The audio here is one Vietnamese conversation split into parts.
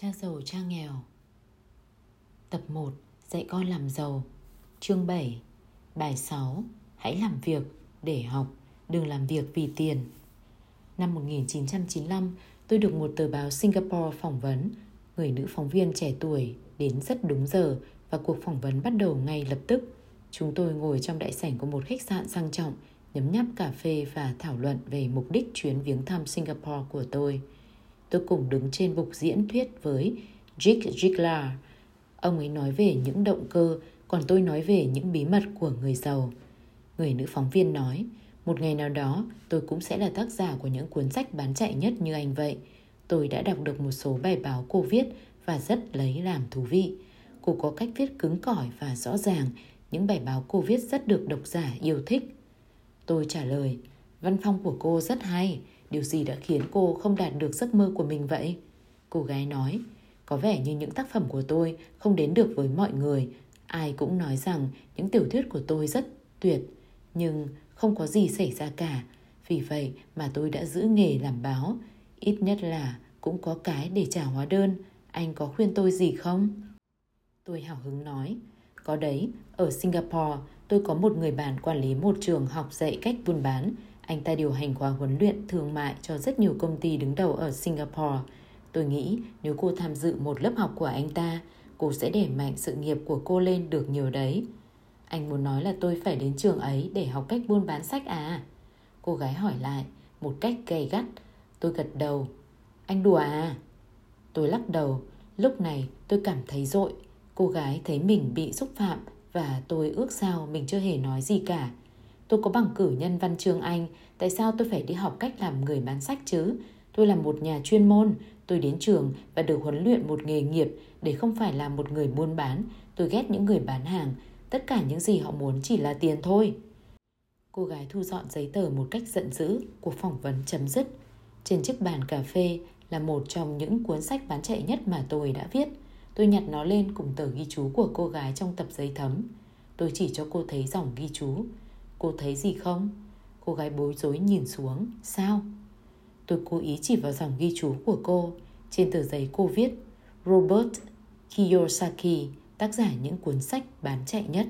Cha giàu cha nghèo. Tập 1 Dạy con làm giàu. Chương 7 Bài 6 Hãy làm việc để học Đừng làm việc vì tiền. Năm 1995 tôi được một tờ báo Singapore phỏng vấn. Người nữ phóng viên trẻ tuổi đến rất đúng giờ và cuộc phỏng vấn bắt đầu ngay lập tức. Chúng tôi ngồi trong đại sảnh của một khách sạn sang trọng, nhấm nháp cà phê và thảo luận về mục đích chuyến viếng thăm Singapore của tôi – tôi cùng đứng trên bục diễn thuyết với Jake Jiglar. Ông ấy nói về những động cơ, còn tôi nói về những bí mật của người giàu. Người nữ phóng viên nói, một ngày nào đó tôi cũng sẽ là tác giả của những cuốn sách bán chạy nhất như anh vậy. Tôi đã đọc được một số bài báo cô viết và rất lấy làm thú vị. Cô có cách viết cứng cỏi và rõ ràng, những bài báo cô viết rất được độc giả yêu thích. Tôi trả lời, văn phong của cô rất hay, Điều gì đã khiến cô không đạt được giấc mơ của mình vậy? Cô gái nói, có vẻ như những tác phẩm của tôi không đến được với mọi người. Ai cũng nói rằng những tiểu thuyết của tôi rất tuyệt, nhưng không có gì xảy ra cả. Vì vậy mà tôi đã giữ nghề làm báo. Ít nhất là cũng có cái để trả hóa đơn. Anh có khuyên tôi gì không? Tôi hào hứng nói, có đấy, ở Singapore tôi có một người bạn quản lý một trường học dạy cách buôn bán anh ta điều hành khóa huấn luyện thương mại cho rất nhiều công ty đứng đầu ở Singapore. Tôi nghĩ nếu cô tham dự một lớp học của anh ta, cô sẽ đẩy mạnh sự nghiệp của cô lên được nhiều đấy. Anh muốn nói là tôi phải đến trường ấy để học cách buôn bán sách à? Cô gái hỏi lại một cách gay gắt. Tôi gật đầu. Anh đùa à? Tôi lắc đầu. Lúc này tôi cảm thấy dội. Cô gái thấy mình bị xúc phạm và tôi ước sao mình chưa hề nói gì cả. Tôi có bằng cử nhân văn chương Anh, tại sao tôi phải đi học cách làm người bán sách chứ? Tôi là một nhà chuyên môn, tôi đến trường và được huấn luyện một nghề nghiệp để không phải là một người buôn bán. Tôi ghét những người bán hàng, tất cả những gì họ muốn chỉ là tiền thôi. Cô gái thu dọn giấy tờ một cách giận dữ, cuộc phỏng vấn chấm dứt. Trên chiếc bàn cà phê là một trong những cuốn sách bán chạy nhất mà tôi đã viết. Tôi nhặt nó lên cùng tờ ghi chú của cô gái trong tập giấy thấm. Tôi chỉ cho cô thấy dòng ghi chú. Cô thấy gì không? Cô gái bối rối nhìn xuống. Sao? Tôi cố ý chỉ vào dòng ghi chú của cô. Trên tờ giấy cô viết Robert Kiyosaki, tác giả những cuốn sách bán chạy nhất.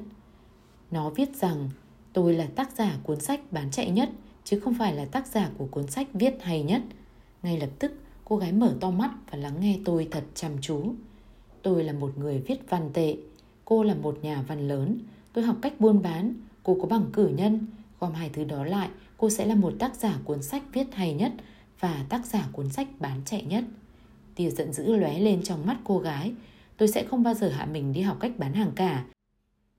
Nó viết rằng tôi là tác giả cuốn sách bán chạy nhất chứ không phải là tác giả của cuốn sách viết hay nhất. Ngay lập tức, cô gái mở to mắt và lắng nghe tôi thật chăm chú. Tôi là một người viết văn tệ, cô là một nhà văn lớn, tôi học cách buôn bán, cô có bằng cử nhân, gom hai thứ đó lại, cô sẽ là một tác giả cuốn sách viết hay nhất và tác giả cuốn sách bán chạy nhất. Tia giận dữ lóe lên trong mắt cô gái. Tôi sẽ không bao giờ hạ mình đi học cách bán hàng cả.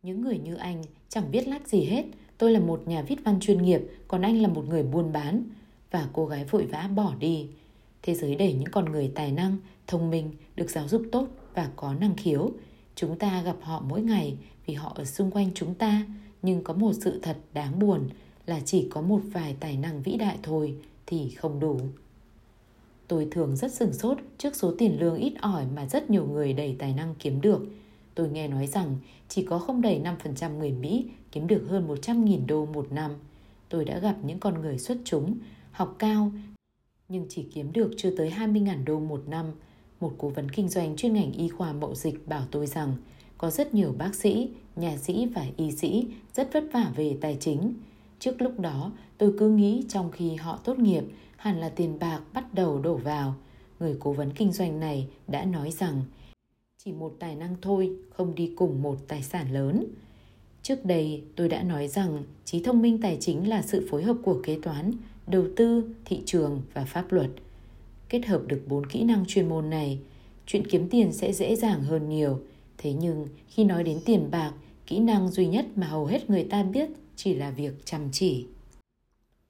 Những người như anh chẳng biết lách gì hết. Tôi là một nhà viết văn chuyên nghiệp, còn anh là một người buôn bán. Và cô gái vội vã bỏ đi. Thế giới đầy những con người tài năng, thông minh, được giáo dục tốt và có năng khiếu. Chúng ta gặp họ mỗi ngày vì họ ở xung quanh chúng ta nhưng có một sự thật đáng buồn là chỉ có một vài tài năng vĩ đại thôi thì không đủ. Tôi thường rất sừng sốt trước số tiền lương ít ỏi mà rất nhiều người đầy tài năng kiếm được. Tôi nghe nói rằng chỉ có không đầy 5% người Mỹ kiếm được hơn 100.000 đô một năm. Tôi đã gặp những con người xuất chúng, học cao, nhưng chỉ kiếm được chưa tới 20.000 đô một năm. Một cố vấn kinh doanh chuyên ngành y khoa mậu dịch bảo tôi rằng có rất nhiều bác sĩ, nhà sĩ và y sĩ rất vất vả về tài chính. Trước lúc đó, tôi cứ nghĩ trong khi họ tốt nghiệp, hẳn là tiền bạc bắt đầu đổ vào. Người cố vấn kinh doanh này đã nói rằng chỉ một tài năng thôi không đi cùng một tài sản lớn. Trước đây tôi đã nói rằng trí thông minh tài chính là sự phối hợp của kế toán, đầu tư, thị trường và pháp luật. Kết hợp được bốn kỹ năng chuyên môn này, chuyện kiếm tiền sẽ dễ dàng hơn nhiều. Thế nhưng khi nói đến tiền bạc, kỹ năng duy nhất mà hầu hết người ta biết chỉ là việc chăm chỉ.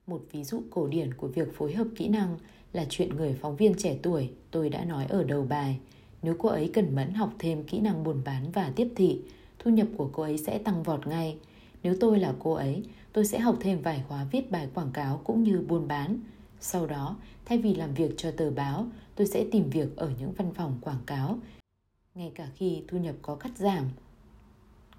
Một ví dụ cổ điển của việc phối hợp kỹ năng là chuyện người phóng viên trẻ tuổi tôi đã nói ở đầu bài. Nếu cô ấy cần mẫn học thêm kỹ năng buôn bán và tiếp thị, thu nhập của cô ấy sẽ tăng vọt ngay. Nếu tôi là cô ấy, tôi sẽ học thêm vài khóa viết bài quảng cáo cũng như buôn bán. Sau đó, thay vì làm việc cho tờ báo, tôi sẽ tìm việc ở những văn phòng quảng cáo ngay cả khi thu nhập có cắt giảm.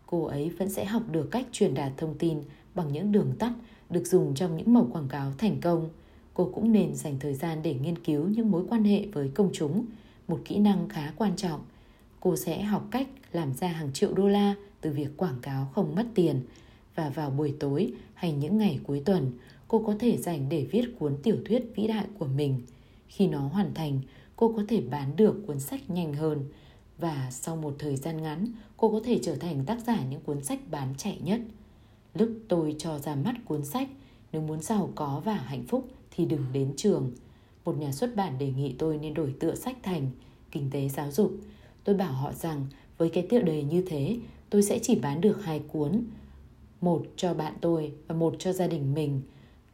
Cô ấy vẫn sẽ học được cách truyền đạt thông tin bằng những đường tắt được dùng trong những mẫu quảng cáo thành công. Cô cũng nên dành thời gian để nghiên cứu những mối quan hệ với công chúng. một kỹ năng khá quan trọng. Cô sẽ học cách làm ra hàng triệu đô la từ việc quảng cáo không mất tiền và vào buổi tối hay những ngày cuối tuần, cô có thể dành để viết cuốn tiểu thuyết vĩ đại của mình. Khi nó hoàn thành, cô có thể bán được cuốn sách nhanh hơn và sau một thời gian ngắn, cô có thể trở thành tác giả những cuốn sách bán chạy nhất. Lúc tôi cho ra mắt cuốn sách, nếu muốn giàu có và hạnh phúc thì đừng đến trường. Một nhà xuất bản đề nghị tôi nên đổi tựa sách thành Kinh tế giáo dục. Tôi bảo họ rằng với cái tựa đề như thế, tôi sẽ chỉ bán được hai cuốn. Một cho bạn tôi và một cho gia đình mình.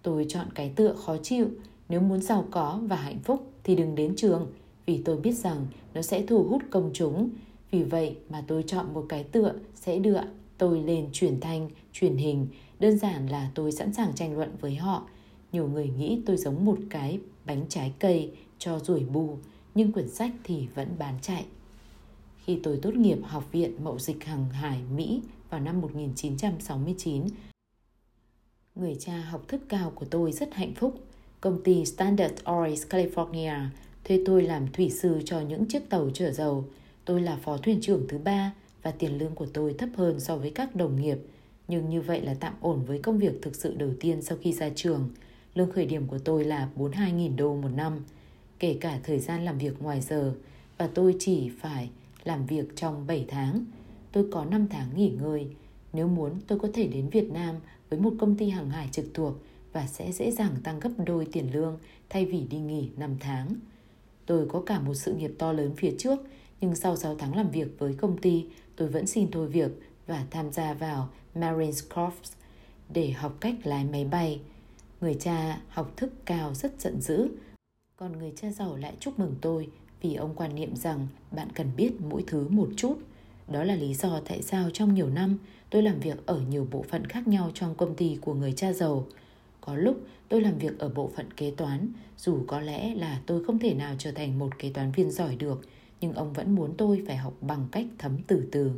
Tôi chọn cái tựa khó chịu. Nếu muốn giàu có và hạnh phúc thì đừng đến trường vì tôi biết rằng nó sẽ thu hút công chúng. Vì vậy mà tôi chọn một cái tựa sẽ đưa tôi lên truyền thanh, truyền hình. Đơn giản là tôi sẵn sàng tranh luận với họ. Nhiều người nghĩ tôi giống một cái bánh trái cây cho ruồi bù, nhưng quyển sách thì vẫn bán chạy. Khi tôi tốt nghiệp Học viện Mậu dịch Hàng hải Mỹ vào năm 1969, người cha học thức cao của tôi rất hạnh phúc. Công ty Standard Oil California thuê tôi làm thủy sư cho những chiếc tàu chở dầu. Tôi là phó thuyền trưởng thứ ba và tiền lương của tôi thấp hơn so với các đồng nghiệp. Nhưng như vậy là tạm ổn với công việc thực sự đầu tiên sau khi ra trường. Lương khởi điểm của tôi là 42.000 đô một năm, kể cả thời gian làm việc ngoài giờ, và tôi chỉ phải làm việc trong 7 tháng. Tôi có 5 tháng nghỉ ngơi. Nếu muốn, tôi có thể đến Việt Nam với một công ty hàng hải trực thuộc và sẽ dễ dàng tăng gấp đôi tiền lương thay vì đi nghỉ 5 tháng. Tôi có cả một sự nghiệp to lớn phía trước, nhưng sau 6 tháng làm việc với công ty, tôi vẫn xin thôi việc và tham gia vào Marines Corps để học cách lái máy bay. Người cha học thức cao rất giận dữ, còn người cha giàu lại chúc mừng tôi vì ông quan niệm rằng bạn cần biết mỗi thứ một chút. Đó là lý do tại sao trong nhiều năm tôi làm việc ở nhiều bộ phận khác nhau trong công ty của người cha giàu. Có lúc tôi làm việc ở bộ phận kế toán, dù có lẽ là tôi không thể nào trở thành một kế toán viên giỏi được, nhưng ông vẫn muốn tôi phải học bằng cách thấm từ từ.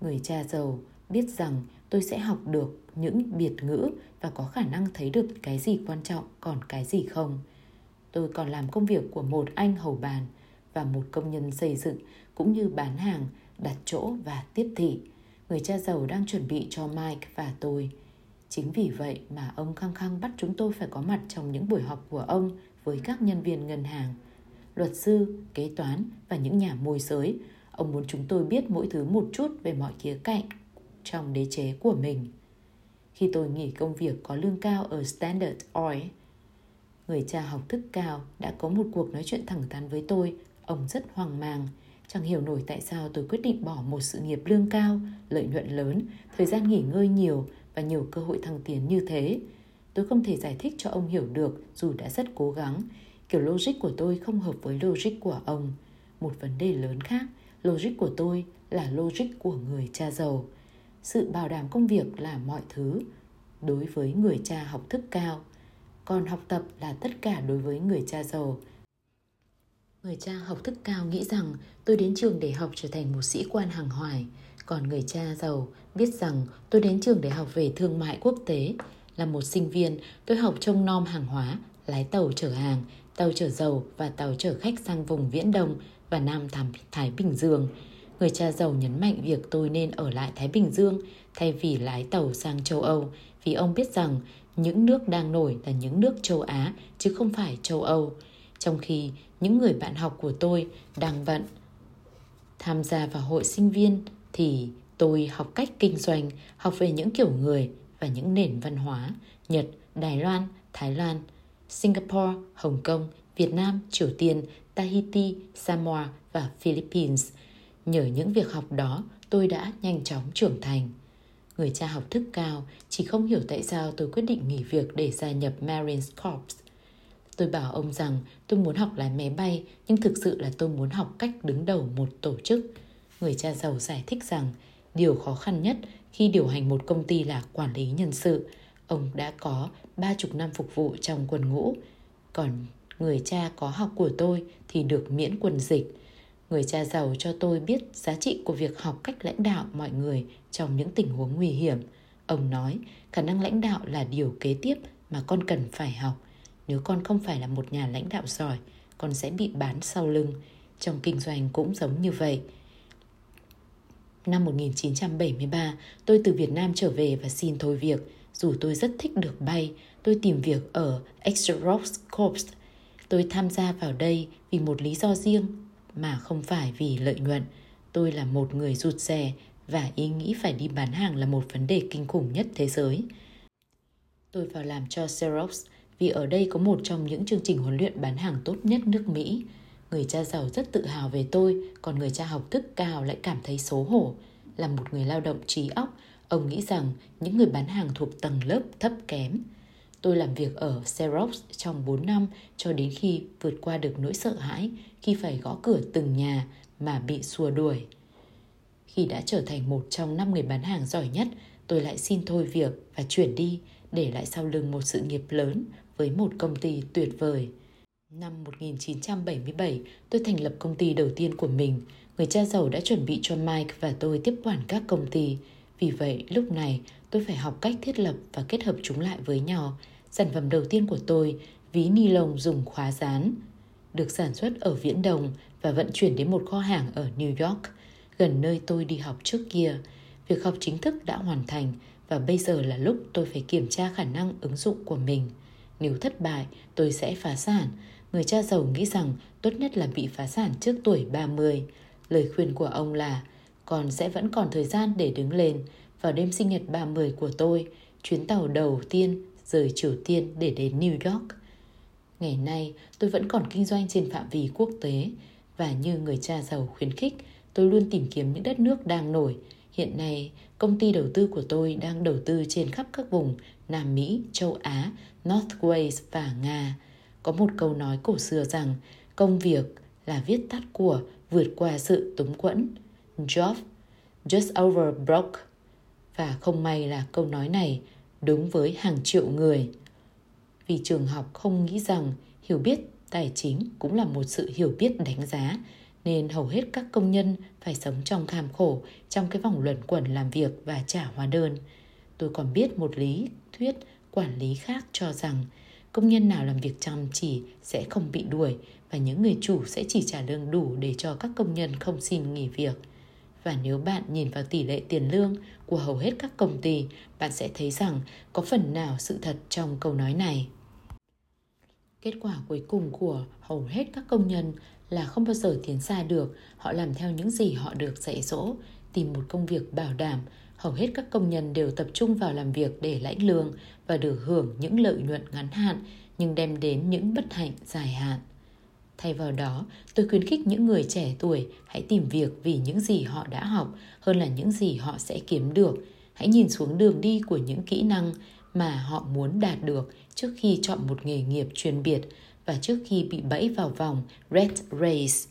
Người cha giàu biết rằng tôi sẽ học được những biệt ngữ và có khả năng thấy được cái gì quan trọng còn cái gì không. Tôi còn làm công việc của một anh hầu bàn và một công nhân xây dựng cũng như bán hàng, đặt chỗ và tiếp thị. Người cha giàu đang chuẩn bị cho Mike và tôi. Chính vì vậy mà ông khăng khăng bắt chúng tôi phải có mặt trong những buổi họp của ông với các nhân viên ngân hàng, luật sư, kế toán và những nhà môi giới. Ông muốn chúng tôi biết mỗi thứ một chút về mọi khía cạnh trong đế chế của mình. Khi tôi nghỉ công việc có lương cao ở Standard Oil, người cha học thức cao đã có một cuộc nói chuyện thẳng thắn với tôi. Ông rất hoang mang, chẳng hiểu nổi tại sao tôi quyết định bỏ một sự nghiệp lương cao, lợi nhuận lớn, thời gian nghỉ ngơi nhiều và nhiều cơ hội thăng tiến như thế. Tôi không thể giải thích cho ông hiểu được dù đã rất cố gắng. Kiểu logic của tôi không hợp với logic của ông. Một vấn đề lớn khác, logic của tôi là logic của người cha giàu. Sự bảo đảm công việc là mọi thứ đối với người cha học thức cao, còn học tập là tất cả đối với người cha giàu. Người cha học thức cao nghĩ rằng tôi đến trường để học trở thành một sĩ quan hàng hoài, còn người cha giàu biết rằng tôi đến trường để học về thương mại quốc tế. Là một sinh viên, tôi học trông nom hàng hóa, lái tàu chở hàng, tàu chở dầu và tàu chở khách sang vùng Viễn Đông và Nam Thái Bình Dương. Người cha giàu nhấn mạnh việc tôi nên ở lại Thái Bình Dương thay vì lái tàu sang châu Âu vì ông biết rằng những nước đang nổi là những nước châu Á chứ không phải châu Âu. Trong khi những người bạn học của tôi đang bận tham gia vào hội sinh viên thì tôi học cách kinh doanh, học về những kiểu người và những nền văn hóa Nhật, Đài Loan, Thái Lan, Singapore, Hồng Kông, Việt Nam, Triều Tiên, Tahiti, Samoa và Philippines. Nhờ những việc học đó, tôi đã nhanh chóng trưởng thành. Người cha học thức cao chỉ không hiểu tại sao tôi quyết định nghỉ việc để gia nhập Marines Corps. Tôi bảo ông rằng tôi muốn học lái máy bay, nhưng thực sự là tôi muốn học cách đứng đầu một tổ chức. Người cha giàu giải thích rằng điều khó khăn nhất khi điều hành một công ty là quản lý nhân sự. Ông đã có ba chục năm phục vụ trong quân ngũ. Còn người cha có học của tôi thì được miễn quân dịch. Người cha giàu cho tôi biết giá trị của việc học cách lãnh đạo mọi người trong những tình huống nguy hiểm. Ông nói, khả năng lãnh đạo là điều kế tiếp mà con cần phải học. Nếu con không phải là một nhà lãnh đạo giỏi, con sẽ bị bán sau lưng. trong kinh doanh cũng giống như vậy. Năm 1973, tôi từ Việt Nam trở về và xin thôi việc. Dù tôi rất thích được bay, tôi tìm việc ở Xerox Corps. Tôi tham gia vào đây vì một lý do riêng mà không phải vì lợi nhuận. Tôi là một người rụt rè và ý nghĩ phải đi bán hàng là một vấn đề kinh khủng nhất thế giới. Tôi vào làm cho Xerox vì ở đây có một trong những chương trình huấn luyện bán hàng tốt nhất nước Mỹ. Người cha giàu rất tự hào về tôi, còn người cha học thức cao lại cảm thấy xấu hổ. Là một người lao động trí óc, ông nghĩ rằng những người bán hàng thuộc tầng lớp thấp kém. Tôi làm việc ở Xerox trong 4 năm cho đến khi vượt qua được nỗi sợ hãi khi phải gõ cửa từng nhà mà bị xua đuổi. Khi đã trở thành một trong năm người bán hàng giỏi nhất, tôi lại xin thôi việc và chuyển đi để lại sau lưng một sự nghiệp lớn với một công ty tuyệt vời. Năm 1977, tôi thành lập công ty đầu tiên của mình. Người cha giàu đã chuẩn bị cho Mike và tôi tiếp quản các công ty. Vì vậy, lúc này tôi phải học cách thiết lập và kết hợp chúng lại với nhau. Sản phẩm đầu tiên của tôi, ví ni lông dùng khóa dán, được sản xuất ở Viễn Đông và vận chuyển đến một kho hàng ở New York, gần nơi tôi đi học trước kia. Việc học chính thức đã hoàn thành và bây giờ là lúc tôi phải kiểm tra khả năng ứng dụng của mình. Nếu thất bại, tôi sẽ phá sản. Người cha giàu nghĩ rằng tốt nhất là bị phá sản trước tuổi 30. Lời khuyên của ông là con sẽ vẫn còn thời gian để đứng lên. Vào đêm sinh nhật 30 của tôi, chuyến tàu đầu tiên rời Triều Tiên để đến New York. Ngày nay, tôi vẫn còn kinh doanh trên phạm vi quốc tế và như người cha giàu khuyến khích, tôi luôn tìm kiếm những đất nước đang nổi. Hiện nay, công ty đầu tư của tôi đang đầu tư trên khắp các vùng Nam Mỹ, châu Á, Northways và Nga. Có một câu nói cổ xưa rằng công việc là viết tắt của vượt qua sự túng quẫn. Job, just over broke. Và không may là câu nói này đúng với hàng triệu người. Vì trường học không nghĩ rằng hiểu biết tài chính cũng là một sự hiểu biết đánh giá, nên hầu hết các công nhân phải sống trong kham khổ trong cái vòng luẩn quẩn làm việc và trả hóa đơn. Tôi còn biết một lý thuyết quản lý khác cho rằng công nhân nào làm việc chăm chỉ sẽ không bị đuổi và những người chủ sẽ chỉ trả lương đủ để cho các công nhân không xin nghỉ việc. Và nếu bạn nhìn vào tỷ lệ tiền lương của hầu hết các công ty, bạn sẽ thấy rằng có phần nào sự thật trong câu nói này. Kết quả cuối cùng của hầu hết các công nhân là không bao giờ tiến xa được, họ làm theo những gì họ được dạy dỗ, tìm một công việc bảo đảm, hầu hết các công nhân đều tập trung vào làm việc để lãnh lương và được hưởng những lợi nhuận ngắn hạn nhưng đem đến những bất hạnh dài hạn. Thay vào đó, tôi khuyến khích những người trẻ tuổi hãy tìm việc vì những gì họ đã học hơn là những gì họ sẽ kiếm được. Hãy nhìn xuống đường đi của những kỹ năng mà họ muốn đạt được trước khi chọn một nghề nghiệp chuyên biệt và trước khi bị bẫy vào vòng Red Race.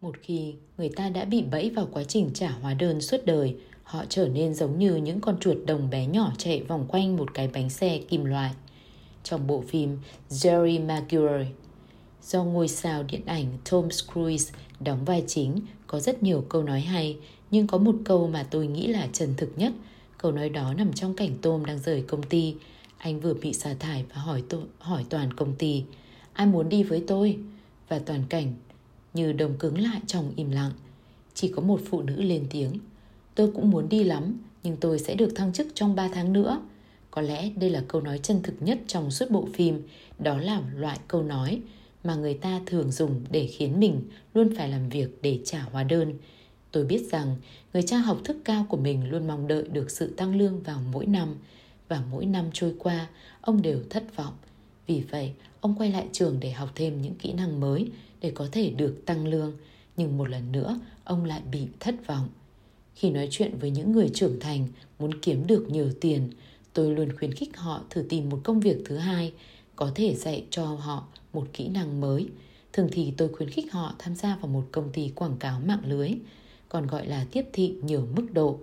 Một khi người ta đã bị bẫy vào quá trình trả hóa đơn suốt đời, họ trở nên giống như những con chuột đồng bé nhỏ chạy vòng quanh một cái bánh xe kim loại. Trong bộ phim Jerry Maguire, do ngôi sao điện ảnh Tom Cruise đóng vai chính, có rất nhiều câu nói hay, nhưng có một câu mà tôi nghĩ là chân thực nhất. Câu nói đó nằm trong cảnh Tom đang rời công ty. Anh vừa bị sa thải và hỏi to, hỏi toàn công ty, ai muốn đi với tôi? Và toàn cảnh như đồng cứng lại trong im lặng. Chỉ có một phụ nữ lên tiếng. Tôi cũng muốn đi lắm, nhưng tôi sẽ được thăng chức trong 3 tháng nữa. Có lẽ đây là câu nói chân thực nhất trong suốt bộ phim. Đó là loại câu nói mà người ta thường dùng để khiến mình luôn phải làm việc để trả hóa đơn. Tôi biết rằng người cha học thức cao của mình luôn mong đợi được sự tăng lương vào mỗi năm và mỗi năm trôi qua ông đều thất vọng. Vì vậy, ông quay lại trường để học thêm những kỹ năng mới để có thể được tăng lương, nhưng một lần nữa ông lại bị thất vọng. Khi nói chuyện với những người trưởng thành muốn kiếm được nhiều tiền, tôi luôn khuyến khích họ thử tìm một công việc thứ hai có thể dạy cho họ một kỹ năng mới. Thường thì tôi khuyến khích họ tham gia vào một công ty quảng cáo mạng lưới, còn gọi là tiếp thị nhiều mức độ.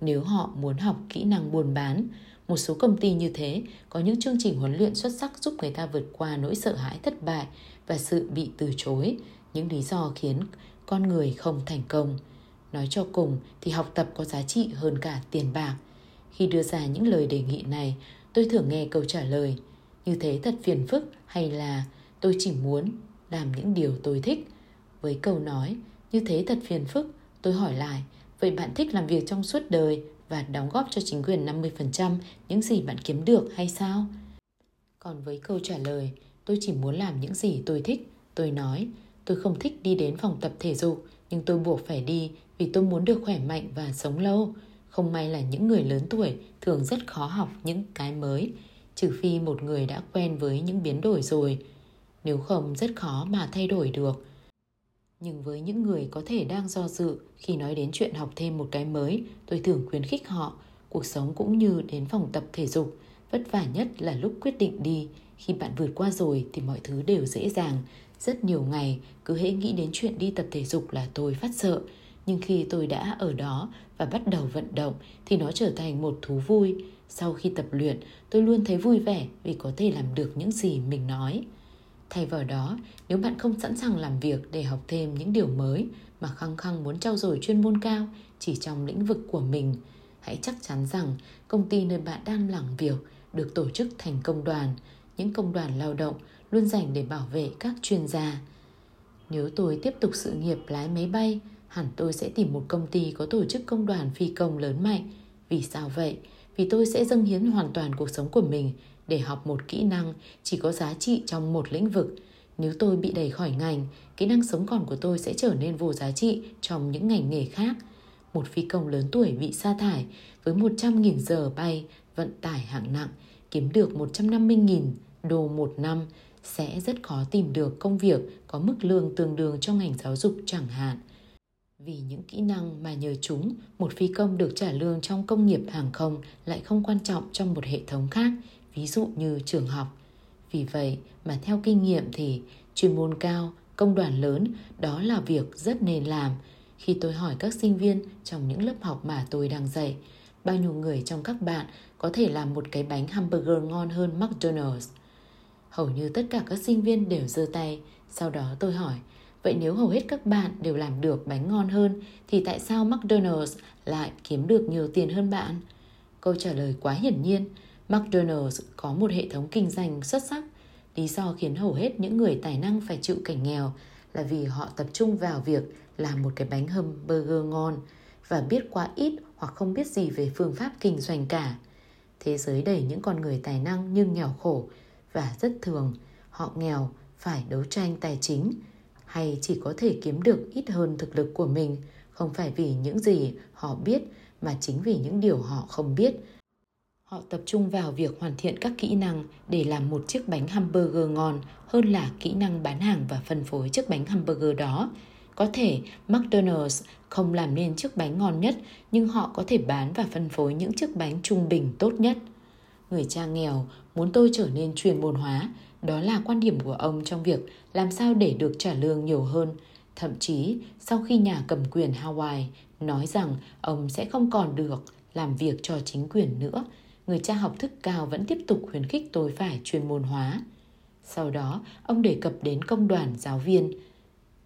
Nếu họ muốn học kỹ năng buôn bán, một số công ty như thế có những chương trình huấn luyện xuất sắc giúp người ta vượt qua nỗi sợ hãi thất bại và sự bị từ chối, những lý do khiến con người không thành công. Nói cho cùng thì học tập có giá trị hơn cả tiền bạc. Khi đưa ra những lời đề nghị này, tôi thường nghe câu trả lời như thế thật phiền phức hay là tôi chỉ muốn làm những điều tôi thích. với câu nói như thế thật phiền phức. Tôi hỏi lại, vậy bạn thích làm việc trong suốt đời và đóng góp cho chính quyền 50% những gì bạn kiếm được hay sao? Còn với câu trả lời, tôi chỉ muốn làm những gì tôi thích. Tôi nói, tôi không thích đi đến phòng tập thể dục, nhưng tôi buộc phải đi vì tôi muốn được khỏe mạnh và sống lâu. Không may là những người lớn tuổi thường rất khó học những cái mới, trừ phi một người đã quen với những biến đổi rồi. Nếu không rất khó mà thay đổi được. Nhưng với những người có thể đang do dự khi nói đến chuyện học thêm một cái mới, tôi thường khuyến khích họ. Cuộc sống cũng như đến phòng tập thể dục, vất vả nhất là lúc quyết định đi. Khi bạn vượt qua rồi thì mọi thứ đều dễ dàng. Rất nhiều ngày, cứ hễ nghĩ đến chuyện đi tập thể dục là tôi phát sợ. Nhưng khi tôi đã ở đó và bắt đầu vận động thì nó trở thành một thú vui. Sau khi tập luyện, tôi luôn thấy vui vẻ vì có thể làm được những gì mình nói. Thay vào đó, nếu bạn không sẵn sàng làm việc để học thêm những điều mới mà khăng khăng muốn trau dồi chuyên môn cao chỉ trong lĩnh vực của mình, hãy chắc chắn rằng công ty nơi bạn đang làm việc được tổ chức thành công đoàn. Những công đoàn lao động luôn dành để bảo vệ các chuyên gia. Nếu tôi tiếp tục sự nghiệp lái máy bay, hẳn tôi sẽ tìm một công ty có tổ chức công đoàn phi công lớn mạnh. Vì sao vậy? Vì tôi sẽ dâng hiến hoàn toàn cuộc sống của mình để học một kỹ năng chỉ có giá trị trong một lĩnh vực. Nếu tôi bị đẩy khỏi ngành, kỹ năng sống còn của tôi sẽ trở nên vô giá trị trong những ngành nghề khác. Một phi công lớn tuổi bị sa thải với 100.000 giờ bay vận tải hạng nặng kiếm được 150.000 đô một năm sẽ rất khó tìm được công việc có mức lương tương đương trong ngành giáo dục chẳng hạn. Vì những kỹ năng mà nhờ chúng, một phi công được trả lương trong công nghiệp hàng không lại không quan trọng trong một hệ thống khác ví dụ như trường học. Vì vậy mà theo kinh nghiệm thì chuyên môn cao, công đoàn lớn đó là việc rất nên làm. Khi tôi hỏi các sinh viên trong những lớp học mà tôi đang dạy, bao nhiêu người trong các bạn có thể làm một cái bánh hamburger ngon hơn McDonald's? Hầu như tất cả các sinh viên đều giơ tay. Sau đó tôi hỏi, vậy nếu hầu hết các bạn đều làm được bánh ngon hơn thì tại sao McDonald's lại kiếm được nhiều tiền hơn bạn? Câu trả lời quá hiển nhiên, McDonald's có một hệ thống kinh doanh xuất sắc. Lý do khiến hầu hết những người tài năng phải chịu cảnh nghèo là vì họ tập trung vào việc làm một cái bánh hamburger ngon và biết quá ít hoặc không biết gì về phương pháp kinh doanh cả. Thế giới đầy những con người tài năng nhưng nghèo khổ và rất thường họ nghèo phải đấu tranh tài chính hay chỉ có thể kiếm được ít hơn thực lực của mình không phải vì những gì họ biết mà chính vì những điều họ không biết Họ tập trung vào việc hoàn thiện các kỹ năng để làm một chiếc bánh hamburger ngon hơn là kỹ năng bán hàng và phân phối chiếc bánh hamburger đó. Có thể McDonald's không làm nên chiếc bánh ngon nhất, nhưng họ có thể bán và phân phối những chiếc bánh trung bình tốt nhất. Người cha nghèo muốn tôi trở nên chuyên môn hóa, đó là quan điểm của ông trong việc làm sao để được trả lương nhiều hơn. Thậm chí, sau khi nhà cầm quyền Hawaii nói rằng ông sẽ không còn được làm việc cho chính quyền nữa, người cha học thức cao vẫn tiếp tục khuyến khích tôi phải chuyên môn hóa. Sau đó, ông đề cập đến công đoàn giáo viên,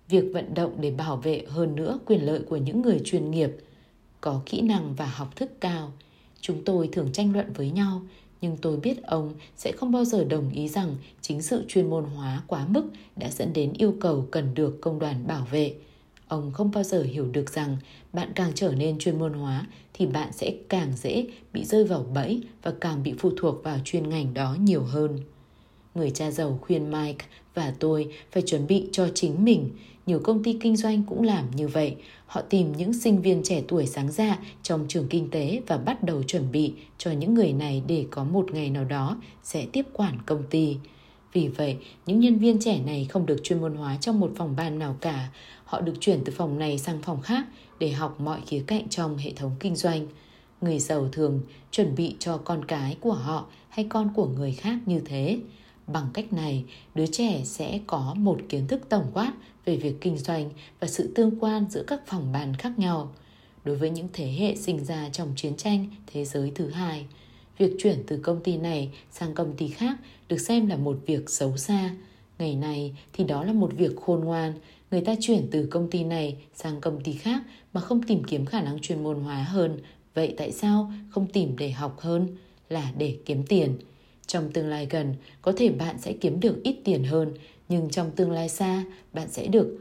việc vận động để bảo vệ hơn nữa quyền lợi của những người chuyên nghiệp, có kỹ năng và học thức cao. Chúng tôi thường tranh luận với nhau, nhưng tôi biết ông sẽ không bao giờ đồng ý rằng chính sự chuyên môn hóa quá mức đã dẫn đến yêu cầu cần được công đoàn bảo vệ. Ông không bao giờ hiểu được rằng bạn càng trở nên chuyên môn hóa thì bạn sẽ càng dễ bị rơi vào bẫy và càng bị phụ thuộc vào chuyên ngành đó nhiều hơn. Người cha giàu khuyên Mike và tôi phải chuẩn bị cho chính mình. Nhiều công ty kinh doanh cũng làm như vậy. Họ tìm những sinh viên trẻ tuổi sáng ra trong trường kinh tế và bắt đầu chuẩn bị cho những người này để có một ngày nào đó sẽ tiếp quản công ty. Vì vậy, những nhân viên trẻ này không được chuyên môn hóa trong một phòng ban nào cả. Họ được chuyển từ phòng này sang phòng khác để học mọi khía cạnh trong hệ thống kinh doanh. Người giàu thường chuẩn bị cho con cái của họ hay con của người khác như thế. Bằng cách này, đứa trẻ sẽ có một kiến thức tổng quát về việc kinh doanh và sự tương quan giữa các phòng ban khác nhau. Đối với những thế hệ sinh ra trong chiến tranh thế giới thứ hai, việc chuyển từ công ty này sang công ty khác được xem là một việc xấu xa. Ngày nay, thì đó là một việc khôn ngoan, người ta chuyển từ công ty này sang công ty khác mà không tìm kiếm khả năng chuyên môn hóa hơn. Vậy tại sao không tìm để học hơn? Là để kiếm tiền. Trong tương lai gần, có thể bạn sẽ kiếm được ít tiền hơn, nhưng trong tương lai xa, bạn sẽ được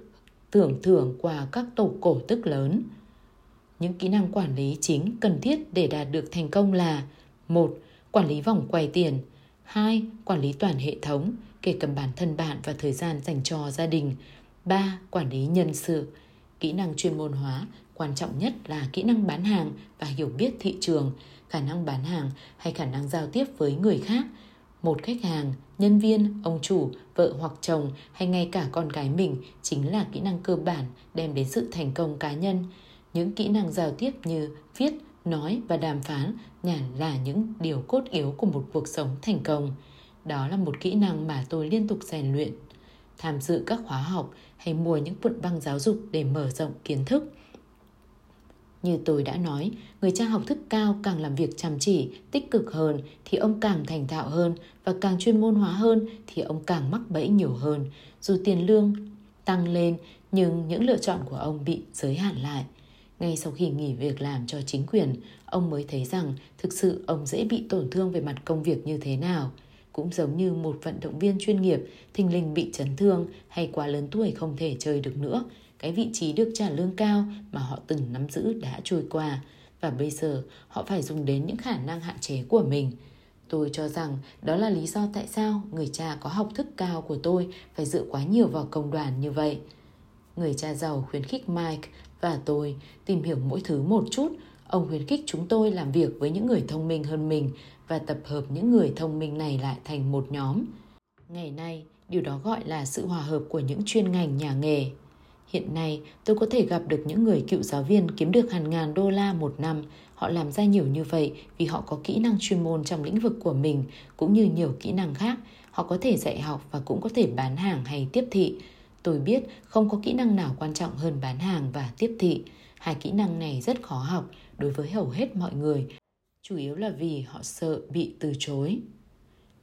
thưởng thưởng qua các tổ cổ tức lớn. Những kỹ năng quản lý chính cần thiết để đạt được thành công là một Quản lý vòng quay tiền 2. Quản lý toàn hệ thống, kể cả bản thân bạn và thời gian dành cho gia đình 3. Quản lý nhân sự Kỹ năng chuyên môn hóa, quan trọng nhất là kỹ năng bán hàng và hiểu biết thị trường, khả năng bán hàng hay khả năng giao tiếp với người khác. Một khách hàng, nhân viên, ông chủ, vợ hoặc chồng hay ngay cả con gái mình chính là kỹ năng cơ bản đem đến sự thành công cá nhân. Những kỹ năng giao tiếp như viết, nói và đàm phán nhàn là những điều cốt yếu của một cuộc sống thành công. Đó là một kỹ năng mà tôi liên tục rèn luyện. Tham dự các khóa học hay mua những cuộn băng giáo dục để mở rộng kiến thức. Như tôi đã nói, người cha học thức cao càng làm việc chăm chỉ, tích cực hơn thì ông càng thành thạo hơn và càng chuyên môn hóa hơn thì ông càng mắc bẫy nhiều hơn. Dù tiền lương tăng lên nhưng những lựa chọn của ông bị giới hạn lại. Ngay sau khi nghỉ việc làm cho chính quyền, ông mới thấy rằng thực sự ông dễ bị tổn thương về mặt công việc như thế nào. Cũng giống như một vận động viên chuyên nghiệp, thình lình bị chấn thương hay quá lớn tuổi không thể chơi được nữa. Cái vị trí được trả lương cao mà họ từng nắm giữ đã trôi qua và bây giờ họ phải dùng đến những khả năng hạn chế của mình. Tôi cho rằng đó là lý do tại sao người cha có học thức cao của tôi phải dựa quá nhiều vào công đoàn như vậy. Người cha giàu khuyến khích Mike và tôi tìm hiểu mỗi thứ một chút. Ông khuyến khích chúng tôi làm việc với những người thông minh hơn mình và tập hợp những người thông minh này lại thành một nhóm. Ngày nay, điều đó gọi là sự hòa hợp của những chuyên ngành nhà nghề. Hiện nay, tôi có thể gặp được những người cựu giáo viên kiếm được hàng ngàn đô la một năm. Họ làm ra nhiều như vậy vì họ có kỹ năng chuyên môn trong lĩnh vực của mình, cũng như nhiều kỹ năng khác. Họ có thể dạy học và cũng có thể bán hàng hay tiếp thị. Tôi biết không có kỹ năng nào quan trọng hơn bán hàng và tiếp thị. Hai kỹ năng này rất khó học đối với hầu hết mọi người, chủ yếu là vì họ sợ bị từ chối.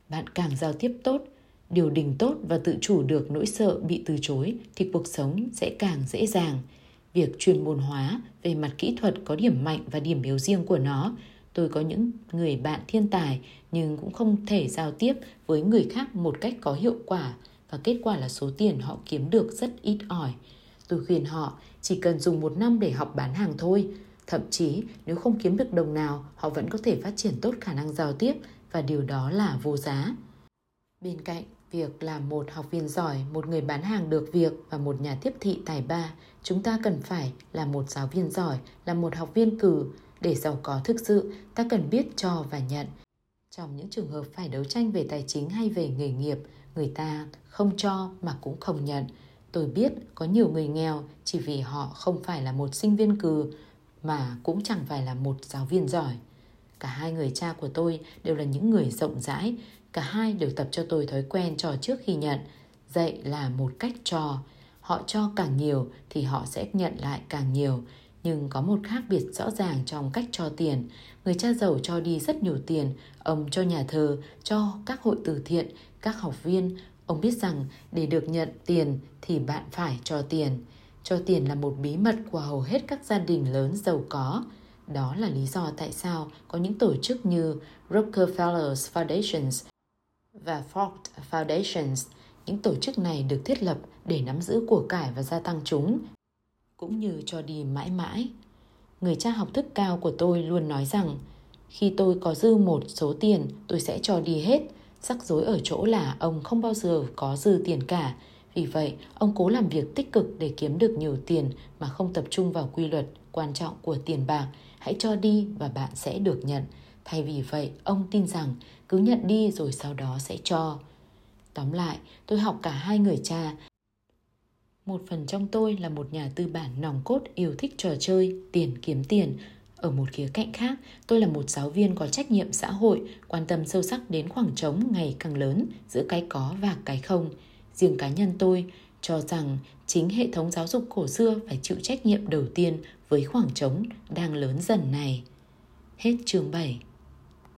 Bạn càng giao tiếp tốt, điều đình tốt và tự chủ được nỗi sợ bị từ chối thì cuộc sống sẽ càng dễ dàng. Việc chuyên môn hóa về mặt kỹ thuật có điểm mạnh và điểm yếu riêng của nó. Tôi có những người bạn thiên tài nhưng cũng không thể giao tiếp với người khác một cách có hiệu quả và kết quả là số tiền họ kiếm được rất ít ỏi. Tôi khuyên họ chỉ cần dùng một năm để học bán hàng thôi. Thậm chí nếu không kiếm được đồng nào, họ vẫn có thể phát triển tốt khả năng giao tiếp và điều đó là vô giá. Bên cạnh việc là một học viên giỏi, một người bán hàng được việc và một nhà tiếp thị tài ba, chúng ta cần phải là một giáo viên giỏi, là một học viên cử. Để giàu có thực sự, ta cần biết cho và nhận. Trong những trường hợp phải đấu tranh về tài chính hay về nghề nghiệp, người ta không cho mà cũng không nhận. Tôi biết có nhiều người nghèo chỉ vì họ không phải là một sinh viên cử mà cũng chẳng phải là một giáo viên giỏi. Cả hai người cha của tôi đều là những người rộng rãi, cả hai đều tập cho tôi thói quen trò trước khi nhận. Dạy là một cách trò, Họ cho càng nhiều thì họ sẽ nhận lại càng nhiều. Nhưng có một khác biệt rõ ràng trong cách cho tiền. Người cha giàu cho đi rất nhiều tiền, ông cho nhà thờ, cho các hội từ thiện, các học viên. Ông biết rằng để được nhận tiền thì bạn phải cho tiền. Cho tiền là một bí mật của hầu hết các gia đình lớn giàu có. Đó là lý do tại sao có những tổ chức như Rockefeller Foundations và Ford Foundations. Những tổ chức này được thiết lập để nắm giữ của cải và gia tăng chúng, cũng như cho đi mãi mãi. Người cha học thức cao của tôi luôn nói rằng, khi tôi có dư một số tiền, tôi sẽ cho đi hết. Rắc rối ở chỗ là ông không bao giờ có dư tiền cả, vì vậy, ông cố làm việc tích cực để kiếm được nhiều tiền mà không tập trung vào quy luật quan trọng của tiền bạc. Hãy cho đi và bạn sẽ được nhận. Thay vì vậy, ông tin rằng cứ nhận đi rồi sau đó sẽ cho. Tóm lại, tôi học cả hai người cha. Một phần trong tôi là một nhà tư bản nòng cốt yêu thích trò chơi, tiền kiếm tiền. Ở một khía cạnh khác, tôi là một giáo viên có trách nhiệm xã hội, quan tâm sâu sắc đến khoảng trống ngày càng lớn giữa cái có và cái không. Riêng cá nhân tôi cho rằng chính hệ thống giáo dục cổ xưa phải chịu trách nhiệm đầu tiên với khoảng trống đang lớn dần này. Hết chương 7